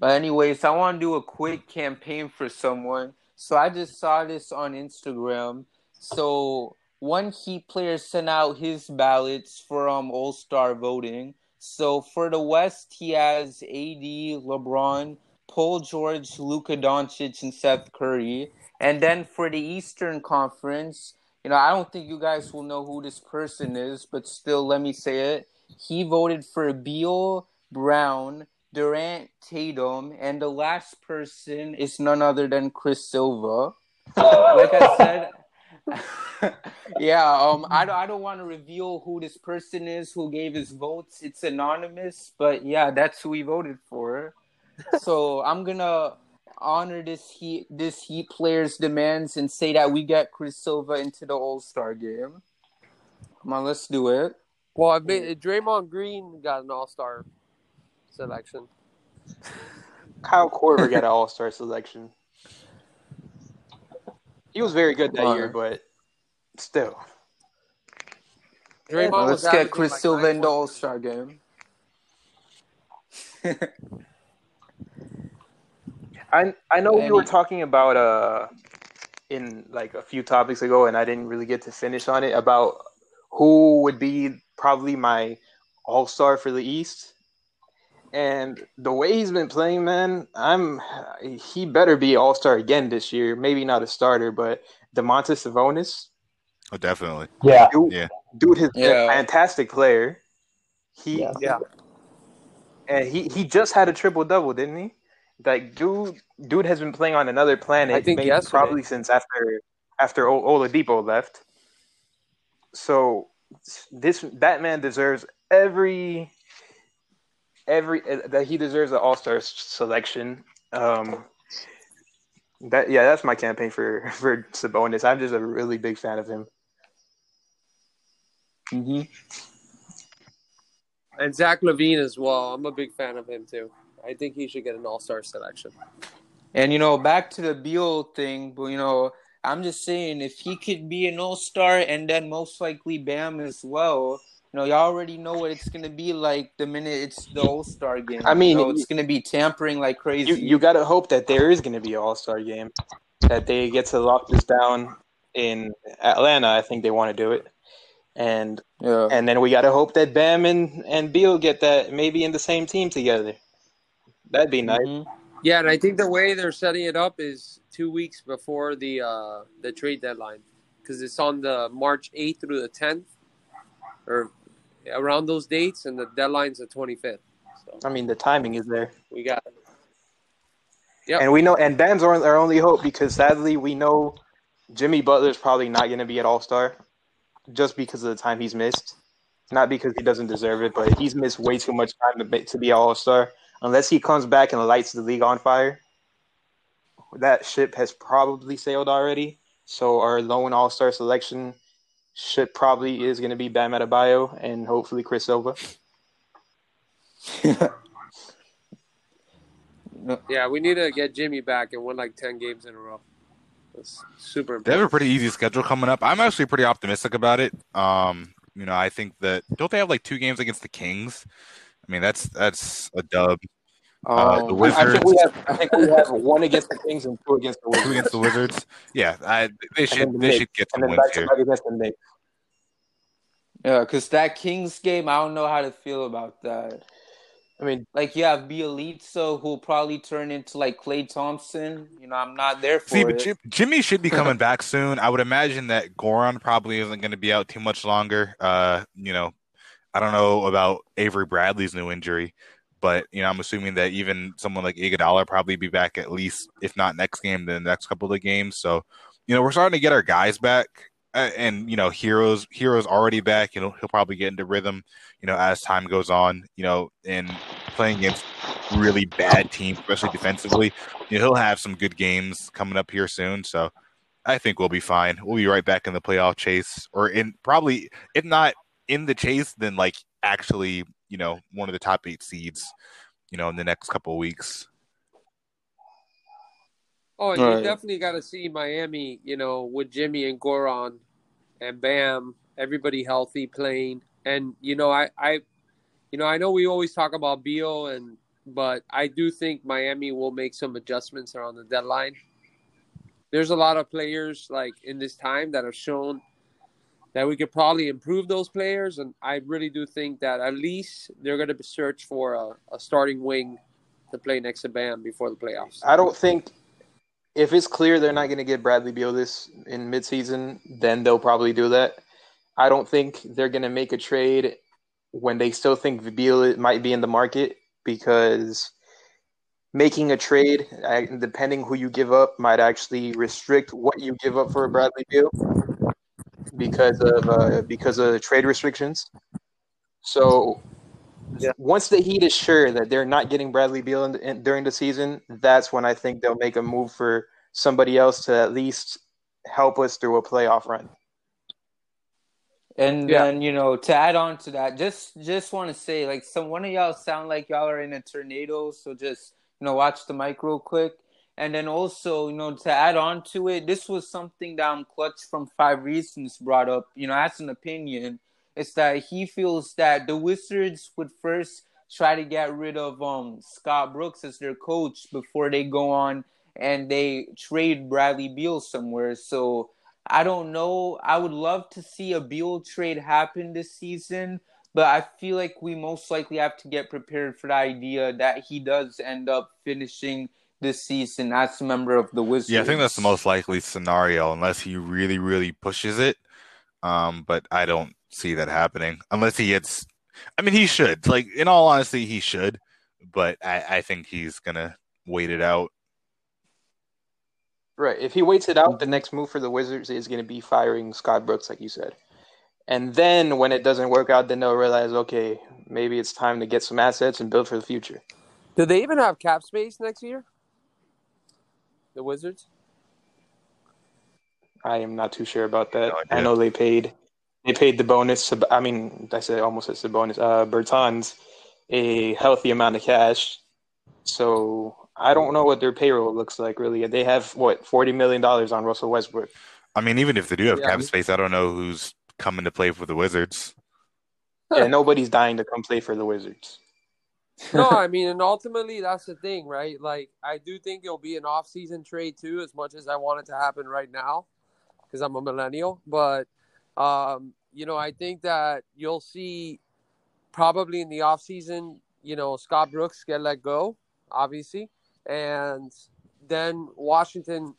But anyways, I want to do a quick campaign for someone. So I just saw this on Instagram. So one Heat player sent out his ballots for um All Star voting. So for the West, he has AD, LeBron, Paul George, Luka Doncic, and Seth Curry. And then for the Eastern Conference, you know, I don't think you guys will know who this person is, but still, let me say it. He voted for Beal, Brown, Durant, Tatum, and the last person is none other than Chris Silva. Like I said, yeah. Um, I don't. I don't want to reveal who this person is who gave his votes. It's anonymous, but yeah, that's who he voted for. So I'm gonna honor this heat this Heat player's demands and say that we get Chris Silva into the All Star game. Come on, let's do it. Well, I mean, Draymond Green got an All Star selection. Kyle Korver got an All Star selection. He was very good that Alright. year, but still. Draymond Well, let's get averaging Chris like Silva nine in the. All Star game. I I know we were talking about uh in like a few topics ago, and I didn't really get to finish on it about who would be probably my All Star for the East. And the way he's been playing, man, I'm he better be All Star again this year. Maybe not a starter, but Domantas Sabonis, Oh, definitely. Yeah. dude, Yeah. dude has been Yeah. a fantastic player. He Yeah. Yeah. and he he just had a triple double, didn't he? Like dude, dude has been playing on another planet. I think maybe yesterday. probably since after after o- Oladipo left. So this that man deserves every every uh, that he deserves an All Star selection. Um, that yeah, that's my campaign for for Sabonis. I'm just a really big fan of him. Mm-hmm. And Zach LaVine as well. I'm a big fan of him too. I think he should get an All Star selection. And you know, back to the Beal thing, but you know, I'm just saying if he could be an All Star and then most likely Bam as well. You know, y'all already know what it's gonna be like the minute it's the All Star game. I mean, you know, it's gonna be tampering like crazy. You you got to hope that there is going to be an All Star game, that they get to lock this down in Atlanta. I think they want to do it, and yeah. and then we got to hope that Bam and and Beal get that maybe in the same team together. That'd be nice. Mhm. Yeah, and I think the way they're setting it up is two weeks before the uh, the trade deadline because it's on the March 8th through the 10th or around those dates, and the deadline's the 25th. So I mean, the timing is there. we got Yep. And we know, and Bam's our, our only hope because sadly we know Jimmy Butler's probably not going to be at All Star just because of the time he's missed. Not because he doesn't deserve it, but he's missed way too much time to be, to be All Star. Unless he comes back and lights the league on fire, that ship has probably sailed already. So our lone All Star selection should probably is going to be Bam Adebayo and hopefully Chris Silva. yeah, we need to get Jimmy back and win like 10 games in a row. That's super They have a pretty easy schedule coming up. I'm actually pretty optimistic about it. Um, you know, I think that don't they have like two games against the Kings? I mean, that's that's a dub. Uh, the Um, I, I think we Wizards. have I think we have one against the Kings and two against the Wizards. Two against the Wizards. Yeah, I, they should the they Knicks. should get and then wins back to here. back against the Knicks. yeah, because that Kings game, I don't know how to feel about that. I mean, Like you have Bjelica, who'll probably turn into like Klay Thompson. You know, I'm not there for See, it. but Jim, Jimmy should be coming back soon. I would imagine that Goran probably isn't going to be out too much longer. Uh, you know, I don't know about Avery Bradley's new injury, but you know, I'm assuming that even someone like Iguodala probably be back at least, if not next game, then the next couple of games. So, you know, we're starting to get our guys back, and you know, Herro's Herro's already back. You know, he'll probably get into rhythm. You know, as time goes on. You know, and playing against really bad teams, especially defensively. You know, he'll have some good games coming up here soon. So I think we'll be fine. We'll be right back in the playoff chase, or in probably if not in the chase, then like actually, you know, one of the top eight seeds. You know, in the next couple of weeks. Oh, you Right. definitely got to see Miami, you know, with Jimmy and Goran and Bam, everybody healthy playing. And, you know, I, I, you know, I know we always talk about Beal and, but I do think Miami will make some adjustments around the deadline. There's a lot of players like in this time that have shown that we could probably improve those players. And I really do think that at least they're going to search for a, a starting wing to play next to Bam before the playoffs. I don't think if it's clear they're not going to get Bradley Beal this in midseason, then they'll probably do that. I don't think they're going to make a trade when they still think Beal might be in the market because making a trade, depending who you give up, might actually restrict what you give up for a Bradley Beal because of uh, because of the trade restrictions. So Yeah. once the Heat is sure that they're not getting Bradley Beal in, in, during the season, that's when I think they'll make a move for somebody else to at least help us through a playoff run. And Yeah. then you know, to add on to that, just just want to say, like, some one of y'all sound like y'all are in a tornado, so just you know, watch the mic real quick. And then also, you know, to add on to it, this was something that I'm clutch from Five Reasons brought up. You know, as an opinion, it's that he feels that the Wizards would first try to get rid of um Scott Brooks as their coach before they go on and they trade Bradley Beal somewhere. So I don't know. I would love to see a Beal trade happen this season, but I feel like we most likely have to get prepared for the idea that he does end up finishing this season as a member of the Wizards. Yeah, I think that's the most likely scenario, unless he really, really pushes it. Um, but I don't see that happening unless he gets. I mean, he should. Like, in all honesty, he should. But I, I think he's gonna wait it out. Right. If he waits it out, the next move for the Wizards is going to be firing Scott Brooks, like you said. And then when it doesn't work out, then they'll realize, okay, maybe it's time to get some assets and build for the future. Do they even have cap space next year? The Wizards? I am not too sure about that. No I idea. know they paid they paid the bonus. I mean, I said almost it's a bonus. Uh, Bertans a healthy amount of cash, so I don't know what their payroll looks like. Really, they have what forty million dollars on Russell Westbrook. I mean, even if they do have Yeah. cap space, I don't know who's coming to play for the Wizards. Yeah, nobody's dying to come play for the Wizards. no, I mean, and ultimately that's the thing, right? Like, I do think it'll be an off-season trade too, as much as I want it to happen right now, because I'm a millennial. But, um, you know, I think that you'll see probably in the off-season, you know, Scott Brooks get let go, obviously, and then Washington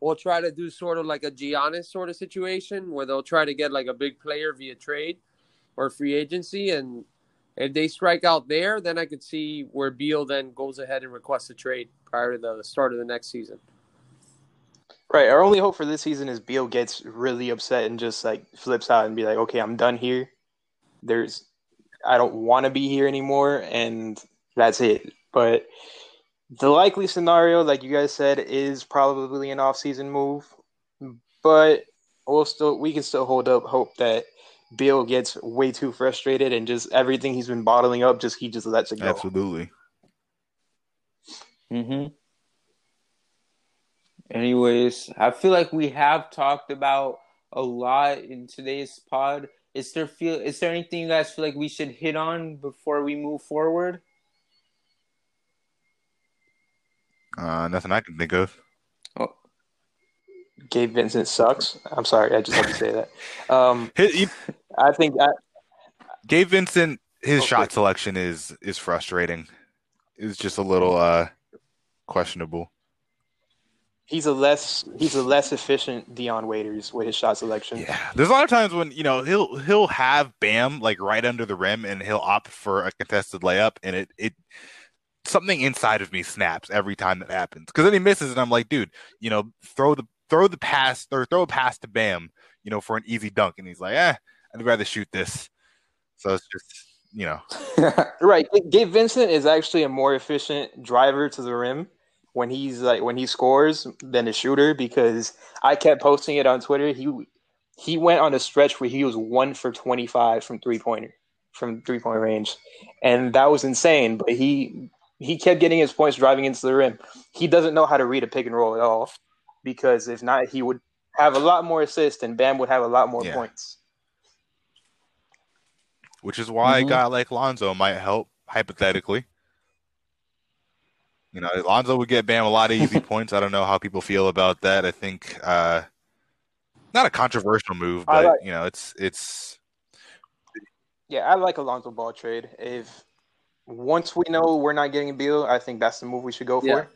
will try to do sort of like a Giannis sort of situation where they'll try to get like a big player via trade or free agency and if they strike out there, then I could see where Beal then goes ahead and requests a trade prior to the start of the next season. Right. Our only hope for this season is Beal gets really upset and just like flips out and be like, "Okay, I'm done here. There's, I don't want to be here anymore," and that's it. But the likely scenario, like you guys said, is probably an off-season move. But we'll still, we can still hold up hope that Beal gets way too frustrated and just everything he's been bottling up, just he just lets it go. Absolutely. Mm-hmm. Anyways, I feel like we have talked about a lot in today's pod. Is there feel is there anything you guys feel like we should hit on before we move forward? Uh, nothing I can think of. Gabe Vincent sucks. I'm sorry, I just had to say that. Um, you, I think I, Gabe Vincent, his Okay. shot selection is is frustrating. It's just a little uh questionable. he's a less he's a less efficient Dion Waiters with his shot selection. Yeah, there's a lot of times when you know he'll he'll have Bam like right under the rim, and he'll opt for a contested layup, and it it something inside of me snaps every time that happens because then he misses, and I'm like, dude, you know, throw the throw the pass or throw a pass to Bam, you know, for an easy dunk, and he's like, eh, I'd rather shoot this. So it's just you know, Right. Gabe Vincent is actually a more efficient driver to the rim when he's like when he scores than a shooter because I kept posting it on Twitter. He he went on a stretch where he was one for twenty five from three pointer from three point range, and that was insane. But he he kept getting his points driving into the rim. He doesn't know how to read a pick and roll at all because if not, he would have a lot more assists and Bam would have a lot more Yeah. points. which is why Mhm. a guy like Lonzo might help hypothetically. You know, Lonzo would get Bam a lot of easy points. I don't know how people feel about that. I think uh not a controversial move, but like- you know, it's it's Yeah, I like a Lonzo Ball trade. If once we know we're not getting a Beal, I think that's the move we should go for.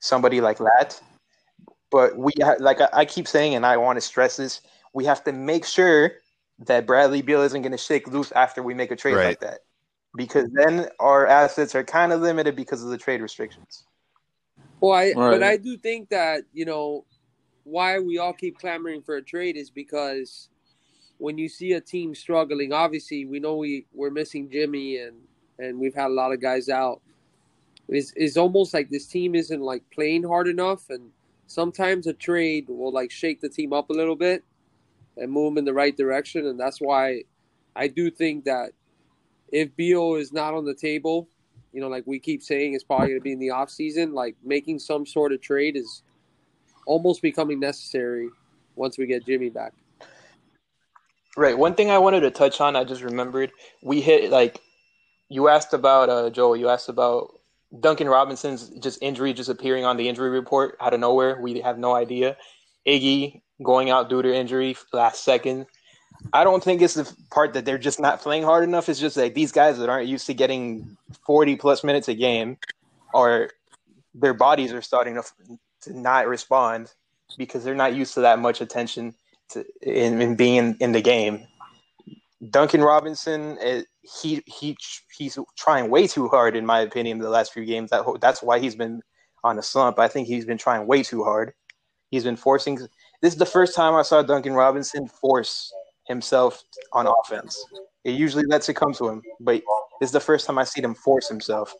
Somebody like that. But we ha- like I, I keep saying, and I want to stress this: we have to make sure that Bradley Beal isn't going to shake loose after we make a trade Right. like that, because then our assets are kind of limited because of the trade restrictions. Well, I, Right. but I do think that you know why we all keep clamoring for a trade is because when you see a team struggling, obviously we know we we're missing Jimmy and and we've had a lot of guys out. It's, it's almost like this team isn't like playing hard enough, and sometimes a trade will like shake the team up a little bit and move them in the right direction, and that's why I do think that if Beal is not on the table, you know, like we keep saying, it's probably going to be in the off season. Like making some sort of trade is almost becoming necessary once we get Jimmy back. Right. One thing I wanted to touch on, I just remembered, we hit like you asked about uh Joel, you asked about Duncan Robinson's just injury just appearing on the injury report out of nowhere. We have no idea. Iggy going out due to injury last second. I don't think it's the part that they're just not playing hard enough. It's just like these guys that aren't used to getting 40 plus minutes a game or their bodies are starting to, to not respond because they're not used to that much attention to, in, in being in, in the game. Duncan Robinson, eh, he he he's trying way too hard, in my opinion, the last few games. That that's why he's been on a slump. I think he's been trying way too hard. He's been forcing. This is the first time I saw Duncan Robinson force himself on offense. He usually lets it come to him, but this is the first time I see him force himself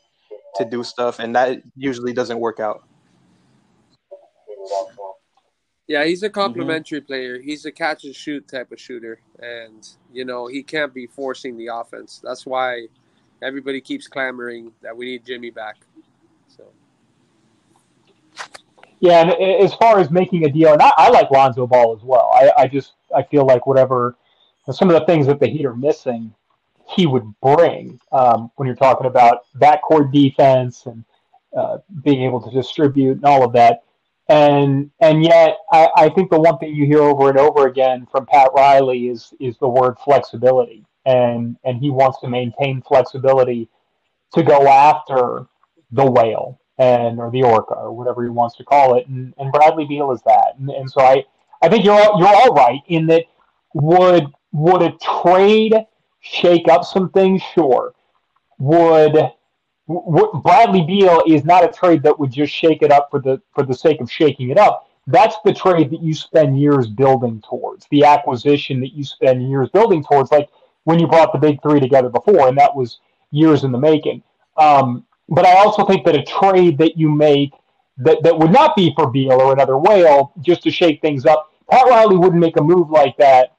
to do stuff, and that usually doesn't work out. Yeah, he's a complimentary mm-hmm. player. He's a catch and shoot type of shooter, and you know he can't be forcing the offense. That's why everybody keeps clamoring that we need Jimmy back. So. Yeah, and as far as making a deal, and I, I like Lonzo Ball as well. I, I just I feel like whatever some of the things that the Heat are missing, he would bring um, when you're talking about backcourt defense and uh, being able to distribute and all of that. And and yet, I, I think the one thing you hear over and over again from Pat Riley is is the word flexibility, and and he wants to maintain flexibility to go after the whale and or the orca or whatever he wants to call it. And, and Bradley Beal is that. And, and so I I think you're all, you're all right in that would would a trade shake up some things? Sure. Would Bradley Beal is not a trade that would just shake it up for the for the sake of shaking it up. That's the trade that you spend years building towards, the acquisition that you spend years building towards, like when you brought the big three together before, and that was years in the making. Um, but I also think that a trade that you make that, that would not be for Beal or another whale, just to shake things up, Pat Riley wouldn't make a move like that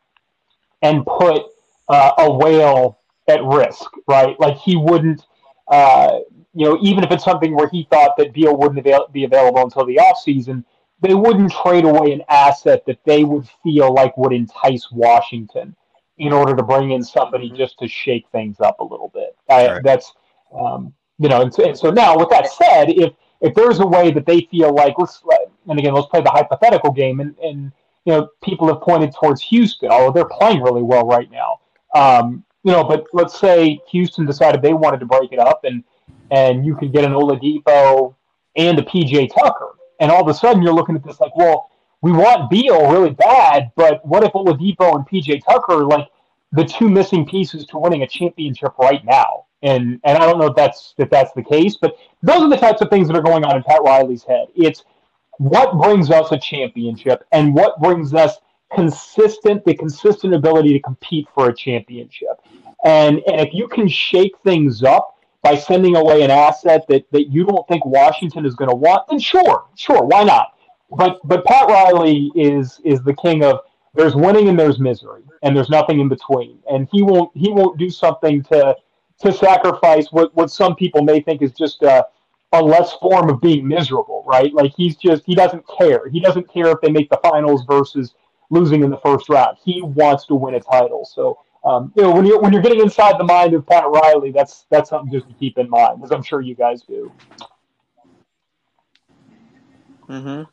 and put uh, a whale at risk, right? Like he wouldn't uh, you know, even if it's something where he thought that Beal wouldn't avail- be available until the offseason, they wouldn't trade away an asset that they would feel like would entice Washington in order to bring in somebody mm-hmm. just to shake things up a little bit. I, That's, um, you know, and so, and so, now with that said, if if there's a way that they feel like let's and again let's play the hypothetical game and and you know people have pointed towards Houston, although they're playing really well right now. Um, you know, but let's say Houston decided they wanted to break it up and and you could get an Oladipo and a PJ Tucker. And all of a sudden you're looking at this like, well, we want Beal really bad, but what if Oladipo and PJ Tucker are like the two missing pieces to winning a championship right now? And and I don't know if that's if that's the case, but those are the types of things that are going on in Pat Riley's head. It's what brings us a championship and what brings us consistent the consistent ability to compete for a championship. And and if you can shake things up by sending away an asset that, that you don't think Washington is going to want, then sure, sure, why not? But but Pat Riley is is the king of there's winning and there's misery and there's nothing in between. And he won't he won't do something to to sacrifice what, what some people may think is just a, a less form of being miserable, right? Like he's just he doesn't care. He doesn't care if they make the finals versus losing in the first round. He wants to win a title. So um, you know when you're when you're getting inside the mind of Pat Riley, that's that's something just to keep in mind, as I'm sure you guys do. Mm-hmm.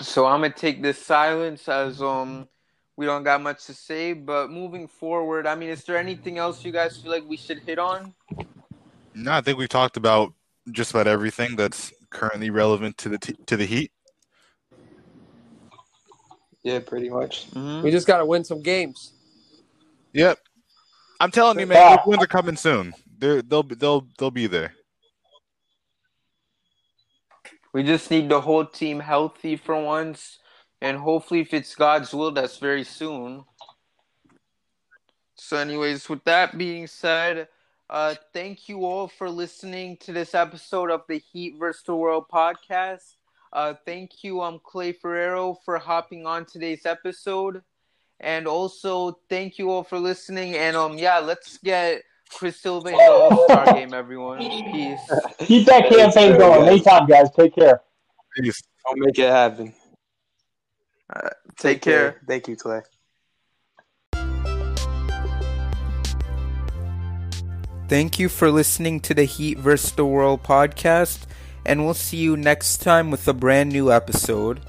So I'm gonna take this silence as um we don't got much to say, but moving forward, I mean, is there anything else you guys feel like we should hit on? No, I think we've talked about just about everything that's currently relevant to the t- to the Heat. Yeah, pretty much. Mm-hmm. We just got to win some games. Yep. I'm telling you, man, those wins are coming soon. They're, they'll they'll they'll be there. We just need the whole team healthy for once, and hopefully, if it's God's will, that's very soon. So, anyways, with that being said, uh, thank you all for listening to this episode of the Heat vs. the World podcast. Uh, thank you, um, Clay Ferraro, for hopping on today's episode, and also thank you all for listening. And um, yeah, let's get Chris Silva in the All Star game, everyone. Peace. Keep that campaign going. Anytime, guys. Take care. Peace. I'll make it happen. take, take care. care. Thank you, Clay. Thank you for listening to the Heat vs. the World podcast and we'll see you next time with a brand new episode.